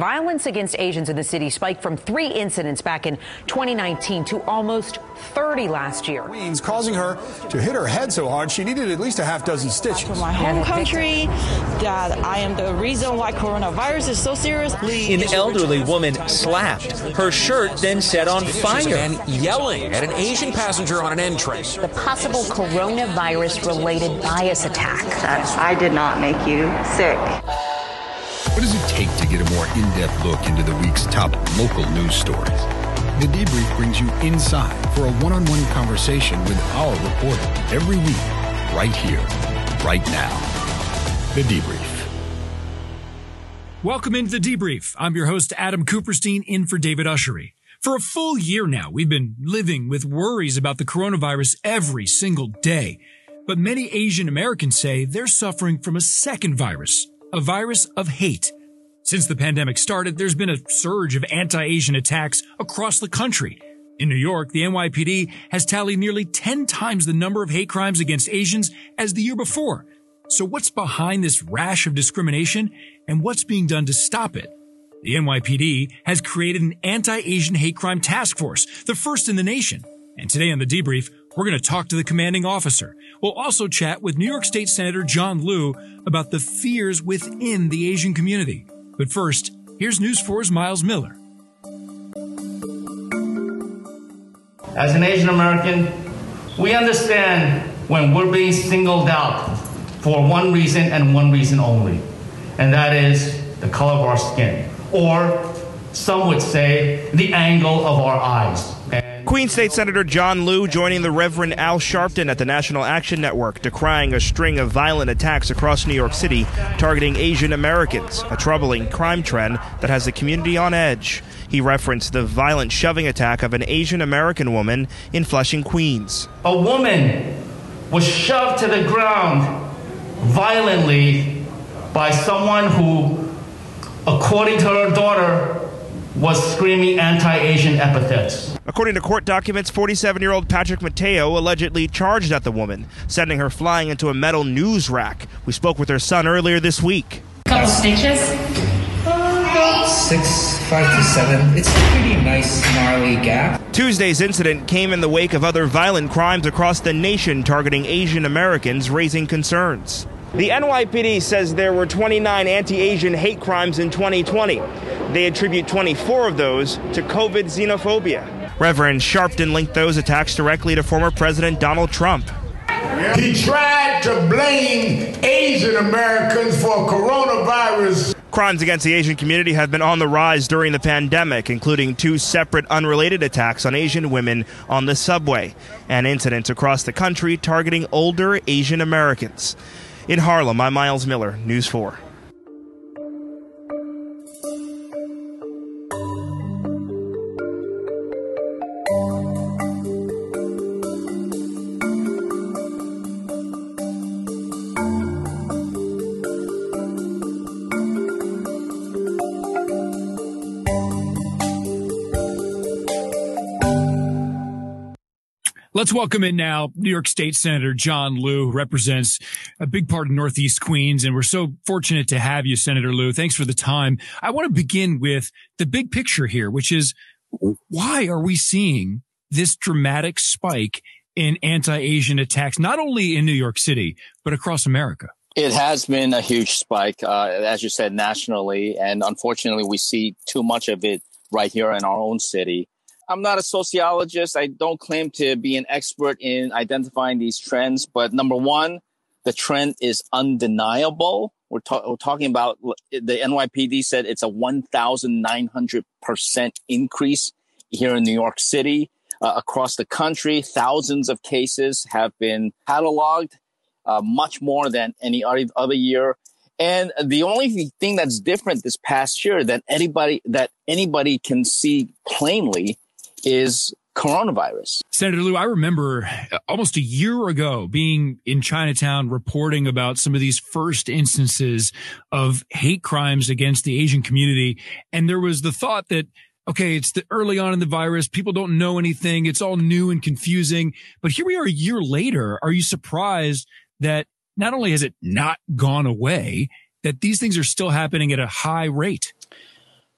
Violence against Asians in the city spiked from three incidents back in 2019 to almost 30 last year. Queens causing her to hit her head so hard she needed at least a half dozen stitches. For my home country, that I am the reason why coronavirus is so serious. An elderly woman slapped, her shirt then set on fire. And yelling at an Asian passenger on an N train. The possible coronavirus related bias attack. I did not make you sick. Get a more in depth look into the week's top local news stories? The Debrief brings you inside for a one on one conversation with our reporter every week, right here, right now. The Debrief. Welcome into the Debrief. I'm your host, Adam Kuperstein, in for David Ushery. For a full year now, we've been living with worries about the coronavirus every single day. But many Asian Americans say they're suffering from a second virus, a virus of hate. Since the pandemic started, there's been a surge of anti-Asian attacks across the country. In New York, the NYPD has tallied nearly 10 times the number of hate crimes against Asians as the year before. So what's behind this rash of discrimination and what's being done to stop it? The NYPD has created an anti-Asian hate crime task force, the first in the nation. And today on the debrief, we're going to talk to the commanding officer. We'll also chat with New York State Senator John Liu about the fears within the Asian community. But first, here's News 4's Miles Miller. As an Asian American, we understand when we're being singled out for one reason and one reason only, and that is the color of our skin, or some would say the angle of our eyes. Queen State Senator John Liu joining the Reverend Al Sharpton at the National Action Network, decrying a string of violent attacks across New York City targeting Asian Americans, a troubling crime trend that has the community on edge. He referenced the violent shoving attack of an Asian American woman in Flushing, Queens. A woman was shoved to the ground violently by someone who, according to her daughter, was screaming anti Asian epithets. According to court documents, 47 year old Patrick Mateo allegedly charged at the woman, sending her flying into a metal news rack. We spoke with her son earlier this week. Couple stitches? Six, five to seven. It's a pretty nice, gnarly gap. Tuesday's incident came in the wake of other violent crimes across the nation targeting Asian Americans, raising concerns. The NYPD says there were 29 anti Asian hate crimes in 2020. They attribute 24 of those to COVID xenophobia. Reverend Sharpton linked those attacks directly to former President Donald Trump. He tried to blame Asian Americans for coronavirus. Crimes against the Asian community have been on the rise during the pandemic, including two separate unrelated attacks on Asian women on the subway and incidents across the country targeting older Asian Americans. In Harlem, I'm Miles Miller, News 4. Let's welcome in now New York State Senator John Liu, who represents a big part of Northeast Queens. And we're so fortunate to have you, Senator Liu. Thanks for the time. I want to begin with the big picture here, which is why are we seeing this dramatic spike in anti-Asian attacks, not only in New York City, but across America? It has been a huge spike, uh, as you said, nationally. And unfortunately, we see too much of it right here in our own city. I'm not a sociologist. I don't claim to be an expert in identifying these trends, but number one, the trend is undeniable. We're, ta- we're talking about the NYPD said it's a 1,900% increase here in New York City. Uh, across the country, thousands of cases have been cataloged, uh, much more than any other year. And the only thing that's different this past year that anybody that anybody can see plainly is coronavirus. Senator Liu, I remember almost a year ago being in Chinatown reporting about some of these first instances of hate crimes against the Asian community. And there was the thought that, okay, it's the early on in the virus. People don't know anything. It's all new and confusing. But here we are a year later. Are you surprised that not only has it not gone away, that these things are still happening at a high rate?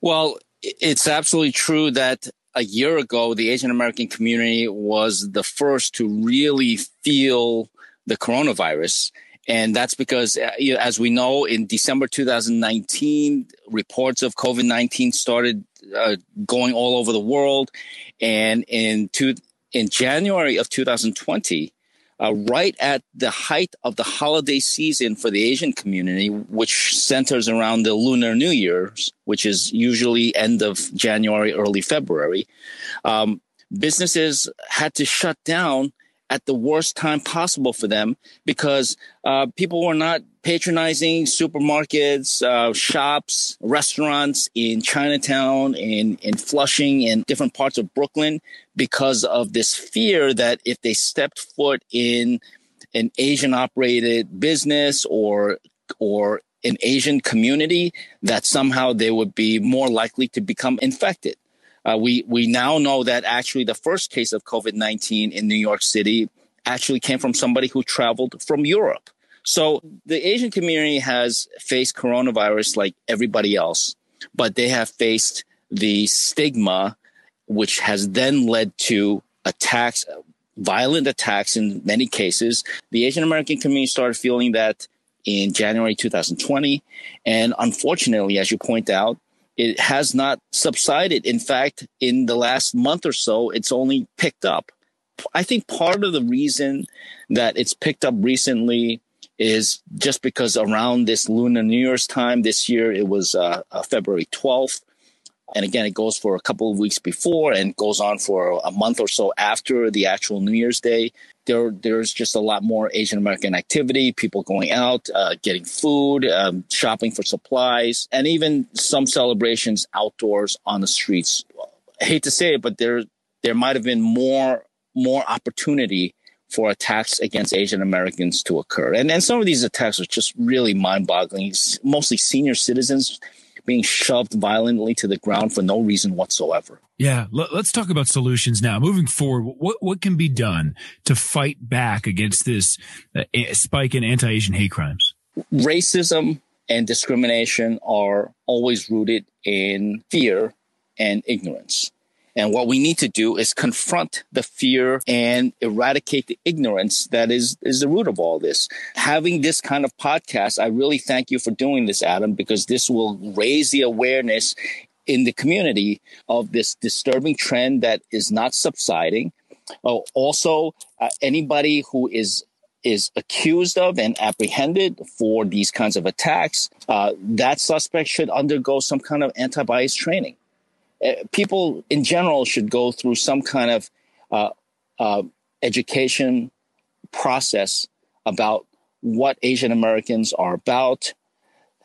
Well, it's absolutely true that a year ago, the Asian American community was the first to really feel the coronavirus. And that's because, uh, as we know, in December 2019, reports of COVID 19 started uh, going all over the world. And in, two, in January of 2020, uh, right at the height of the holiday season for the Asian community, which centers around the Lunar New Year's, which is usually end of January, early February, um, businesses had to shut down at the worst time possible for them because uh, people were not patronizing supermarkets, uh, shops, restaurants in Chinatown, in, in Flushing, in different parts of Brooklyn because of this fear that if they stepped foot in an Asian operated business or or an Asian community, that somehow they would be more likely to become infected. Uh, we we now know that actually the first case of COVID nineteen in New York City actually came from somebody who traveled from Europe. So the Asian community has faced coronavirus like everybody else, but they have faced the stigma, which has then led to attacks, violent attacks in many cases. The Asian American community started feeling that in January 2020. And unfortunately, as you point out, it has not subsided. In fact, in the last month or so, it's only picked up. I think part of the reason that it's picked up recently is just because around this Lunar New Year's time this year, it was uh, uh, February 12th. And again, it goes for a couple of weeks before and goes on for a month or so after the actual New Year's Day. There, there's just a lot more Asian American activity, people going out, uh, getting food, um, shopping for supplies, and even some celebrations outdoors on the streets. I hate to say it, but there, there might have been more, more opportunity for attacks against Asian Americans to occur. And, and some of these attacks are just really mind boggling. Mostly senior citizens being shoved violently to the ground for no reason whatsoever. Yeah, let's talk about solutions now. Moving forward, what what can be done to fight back against this uh, spike in anti-Asian hate crimes? Racism and discrimination are always rooted in fear and ignorance. And what we need to do is confront the fear and eradicate the ignorance that is, is the root of all this. Having this kind of podcast, I really thank you for doing this, Adam, because this will raise the awareness in the community of this disturbing trend that is not subsiding. Oh, also, uh, anybody who is is accused of and apprehended for these kinds of attacks, uh, that suspect should undergo some kind of anti-bias training. Uh, people in general should go through some kind of uh, uh, education process about what Asian Americans are about,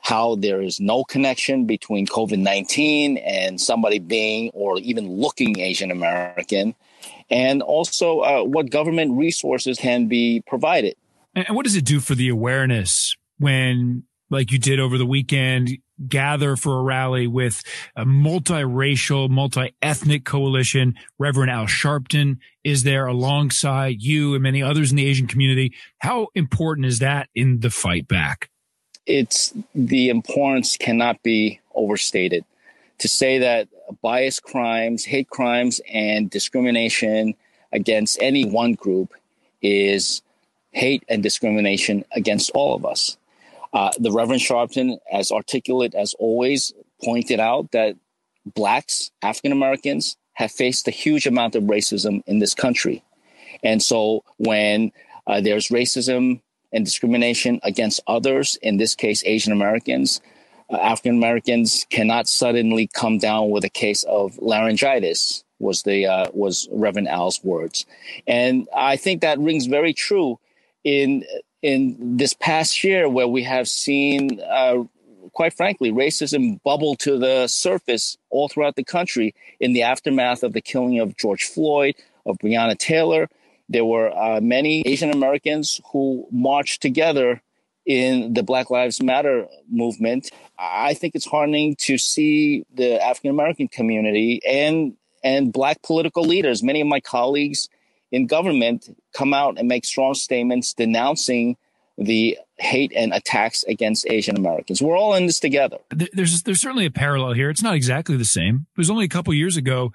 how there is no connection between COVID 19 and somebody being or even looking Asian American, and also uh, what government resources can be provided. And what does it do for the awareness when, like you did over the weekend, gather for a rally with a multiracial, multi-ethnic coalition. Reverend Al Sharpton is there alongside you and many others in the Asian community. How important is that in the fight back? It's the importance cannot be overstated. To say that bias crimes, hate crimes, and discrimination against any one group is hate and discrimination against all of us. Uh, the Reverend Sharpton, as articulate as always, pointed out that blacks, African Americans, have faced a huge amount of racism in this country. And so when uh, there's racism and discrimination against others, in this case, Asian Americans, uh, African Americans cannot suddenly come down with a case of laryngitis was the uh, was Reverend Al's words, and I think that rings very true in in this past year where we have seen, uh, quite frankly, racism bubble to the surface all throughout the country in the aftermath of the killing of George Floyd, of Breonna Taylor. There were uh, many Asian Americans who marched together in the Black Lives Matter movement. I think it's heartening to see the African American community and and black political leaders. Many of my colleagues in government come out and make strong statements denouncing the hate and attacks against Asian Americans. We're all in this together. There's there's certainly a parallel here. It's not exactly the same. It was only a couple years ago.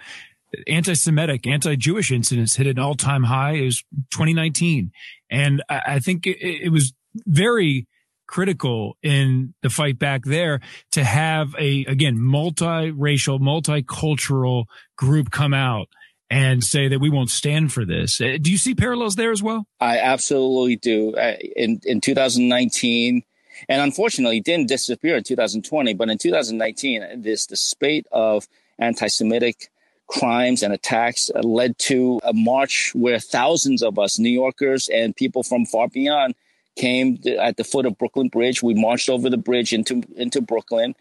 Anti-Semitic, anti-Jewish incidents hit an all-time high. It was 2019, and I, think it, it was very critical in the fight back there to have a again multiracial, multicultural group come out and say that we won't stand for this. Uh, do you see parallels there as well? I absolutely do. In in 2019, and unfortunately, didn't disappear in 2020, but in 2019, this the spate of anti-Semitic crimes and attacks led to a march where thousands of us, New Yorkers and people from far beyond, came at the foot of Brooklyn Bridge. We marched over the bridge into into Brooklyn.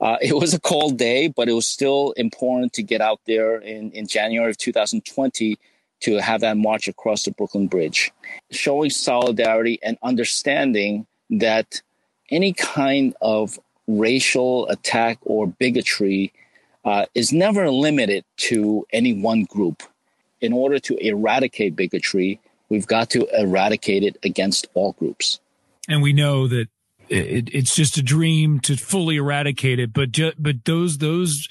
Uh, it was a cold day, but it was still important to get out there in, in January of 2020 to have that march across the Brooklyn Bridge, showing solidarity and understanding that any kind of racial attack or bigotry uh, is never limited to any one group. In order to eradicate bigotry, we've got to eradicate it against all groups. And we know that it, it's just a dream to fully eradicate it. But ju- but those those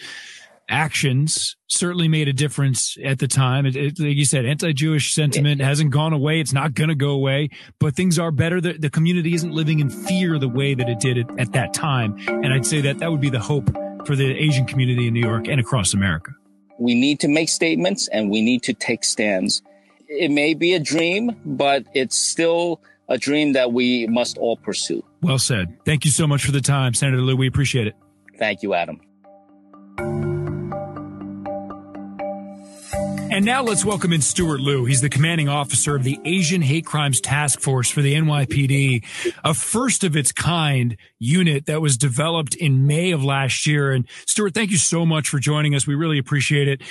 actions certainly made a difference at the time. It, it, like you said, anti-Jewish sentiment hasn't gone away. It's not going to go away, but things are better. The, the, community isn't living in fear the way that it did at, at that time. And I'd say that that would be the hope for the Asian community in New York and across America. We need to make statements and we need to take stands. It may be a dream, but it's still a dream that we must all pursue. Well said. Thank you so much for the time, Senator Liu. We appreciate it. Thank you, Adam. And now let's welcome in Stewart Loo. He's the commanding officer of the Asian Hate Crimes Task Force for the NYPD, a first of its kind unit that was developed in May of last year. And Stuart, thank you so much for joining us. We really appreciate it.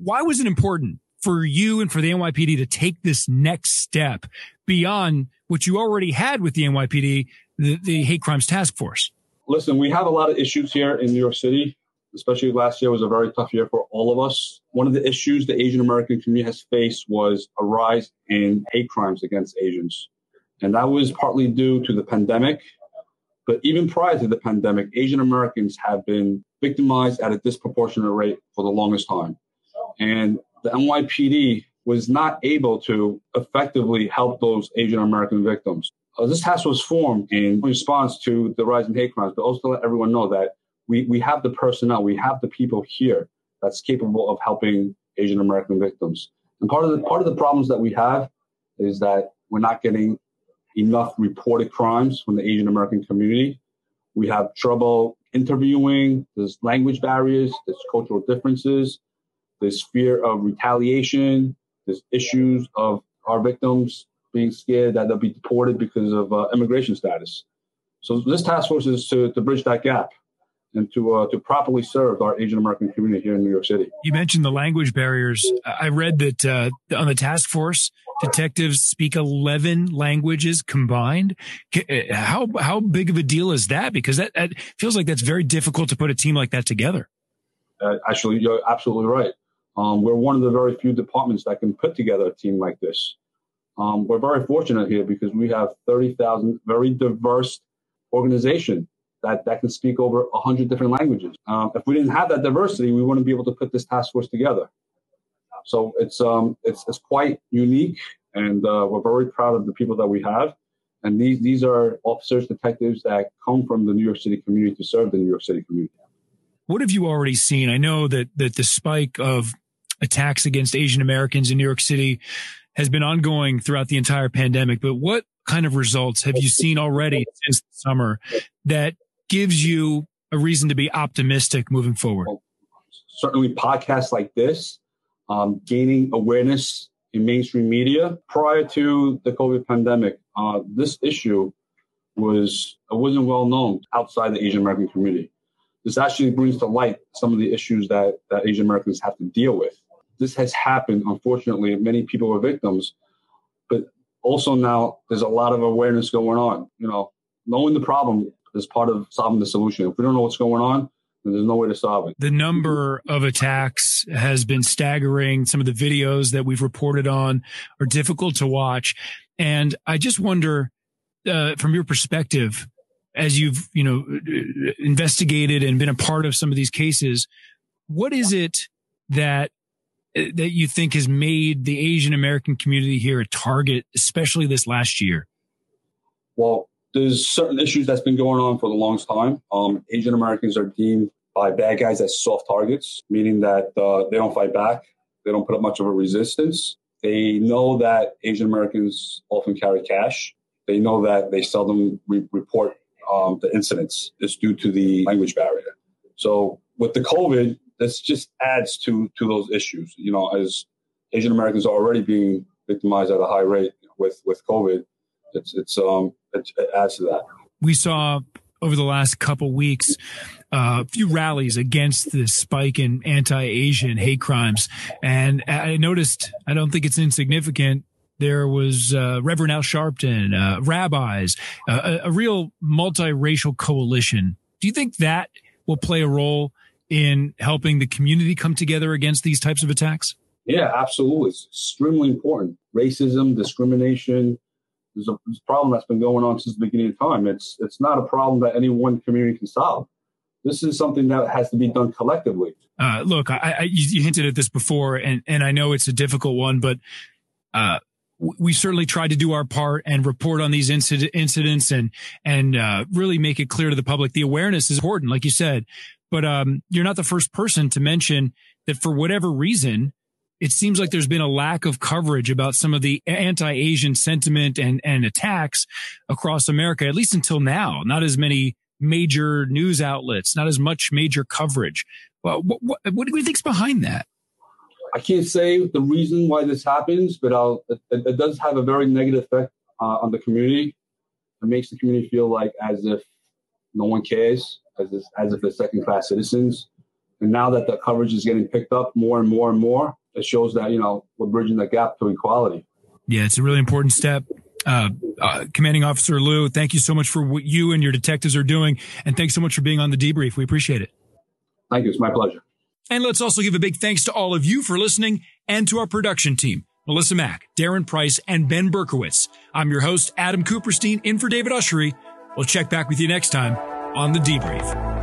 Why was it important for you and for the NYPD to take this next step beyond what you already had with the NYPD, the, the hate crimes task force? Listen, we have a lot of issues here in New York City, especially last year was a very tough year for all of us. One of the issues the Asian American community has faced was a rise in hate crimes against Asians. And that was partly due to the pandemic. But even prior to the pandemic, Asian Americans have been victimized at a disproportionate rate for the longest time. And the NYPD was not able to effectively help those Asian American victims. Uh, this task was formed in response to the rise in hate crimes, but also to let everyone know that we, we have the personnel, we have the people here that's capable of helping Asian American victims. And part of the part of the problems that we have is that we're not getting enough reported crimes from the Asian American community. We have trouble interviewing. There's language barriers. There's cultural differences. There's fear of retaliation. There's issues of our victims being scared that they'll be deported because of uh, immigration status. So this task force is to, to bridge that gap and to uh, to properly serve our Asian American community here in New York City. You mentioned the language barriers. I read that uh, on the task force, detectives speak eleven languages combined. Uh, how how big of a deal is that? Because that, that feels like that's very difficult to put a team like that together. Uh, actually, you're absolutely right. Um, we're one of the very few departments that can put together a team like this. Um, we're very fortunate here because we have 30,000 very diverse organization that, that can speak over 100 different languages. Um, if we didn't have that diversity, we wouldn't be able to put this task force together. So it's, um, it's, it's quite unique, and uh, we're very proud of the people that we have. And these, these are officers, detectives that come from the New York City community to serve the New York City community. What have you already seen? I know that, that the spike of attacks against Asian Americans in New York City has been ongoing throughout the entire pandemic. But what kind of results have you seen already since the summer that gives you a reason to be optimistic moving forward? Certainly, podcasts like this, um, gaining awareness in mainstream media. Prior to the COVID pandemic, uh, this issue was wasn't well known outside the Asian American community. This actually brings to light some of the issues that, that Asian Americans have to deal with this has happened. Unfortunately, many people are victims, but also now there's a lot of awareness going on. You know, knowing the problem is part of solving the solution. If we don't know what's going on, then there's no way to solve it. The number of attacks has been staggering. Some of the videos that we've reported on are difficult to watch. And I just wonder uh, from your perspective, as you've you know investigated and been a part of some of these cases, what is it that that you think has made the Asian American community here a target, especially this last year? Well, there's certain issues that's been going on for the longest time. Um, Asian Americans are deemed by bad guys as soft targets, meaning that uh, they don't fight back, they don't put up much of a resistance. They know that Asian Americans often carry cash. They know that they seldom re- report um, the incidents. It's due to the language barrier. So with the COVID, this just adds to to those issues. You know, as Asian Americans are already being victimized at a high rate with with COVID, it's it's um it, it adds to that. We saw over the last couple weeks uh, a few rallies against the spike in anti-Asian hate crimes, and I noticed. I don't think it's insignificant. There was uh, Reverend Al Sharpton, uh, rabbis, uh, a, a real multiracial coalition. Do you think that will play a role in helping the community come together against these types of attacks? Yeah, absolutely. It's extremely important. Racism, discrimination, there's a, there's a problem that's been going on since the beginning of time. It's it's not a problem that any one community can solve. This is something that has to be done collectively. Uh, look, I, I, you hinted at this before, and and I know it's a difficult one, but uh, we certainly tried to do our part and report on these incident, incidents and and uh, really make it clear to the public. The awareness is important, like you said, but um, you're not the first person to mention that for whatever reason, it seems like there's been a lack of coverage about some of the anti-Asian sentiment and, and attacks across America, at least until now. Not as many major news outlets, not as much major coverage. Well, what, what, what do you think's behind that? I can't say the reason why this happens, but I'll, it, it, does have a very negative effect uh, on the community. It makes the community feel like as if no one cares as if, as if they're second class citizens. And now that the coverage is getting picked up more and more and more, it shows that you know we're bridging the gap to equality. Yeah, it's a really important step. Uh, uh, Commanding Officer Loo, thank you so much for what you and your detectives are doing, and thanks so much for being on the debrief. We appreciate it. Thank you. It's my pleasure. And let's also give a big thanks to all of you for listening and to our production team. Melissa Mack, Darren Price, and Ben Berkowitz. I'm your host, Adam Kuperstein, in for David Ushery. We'll check back with you next time on the debrief.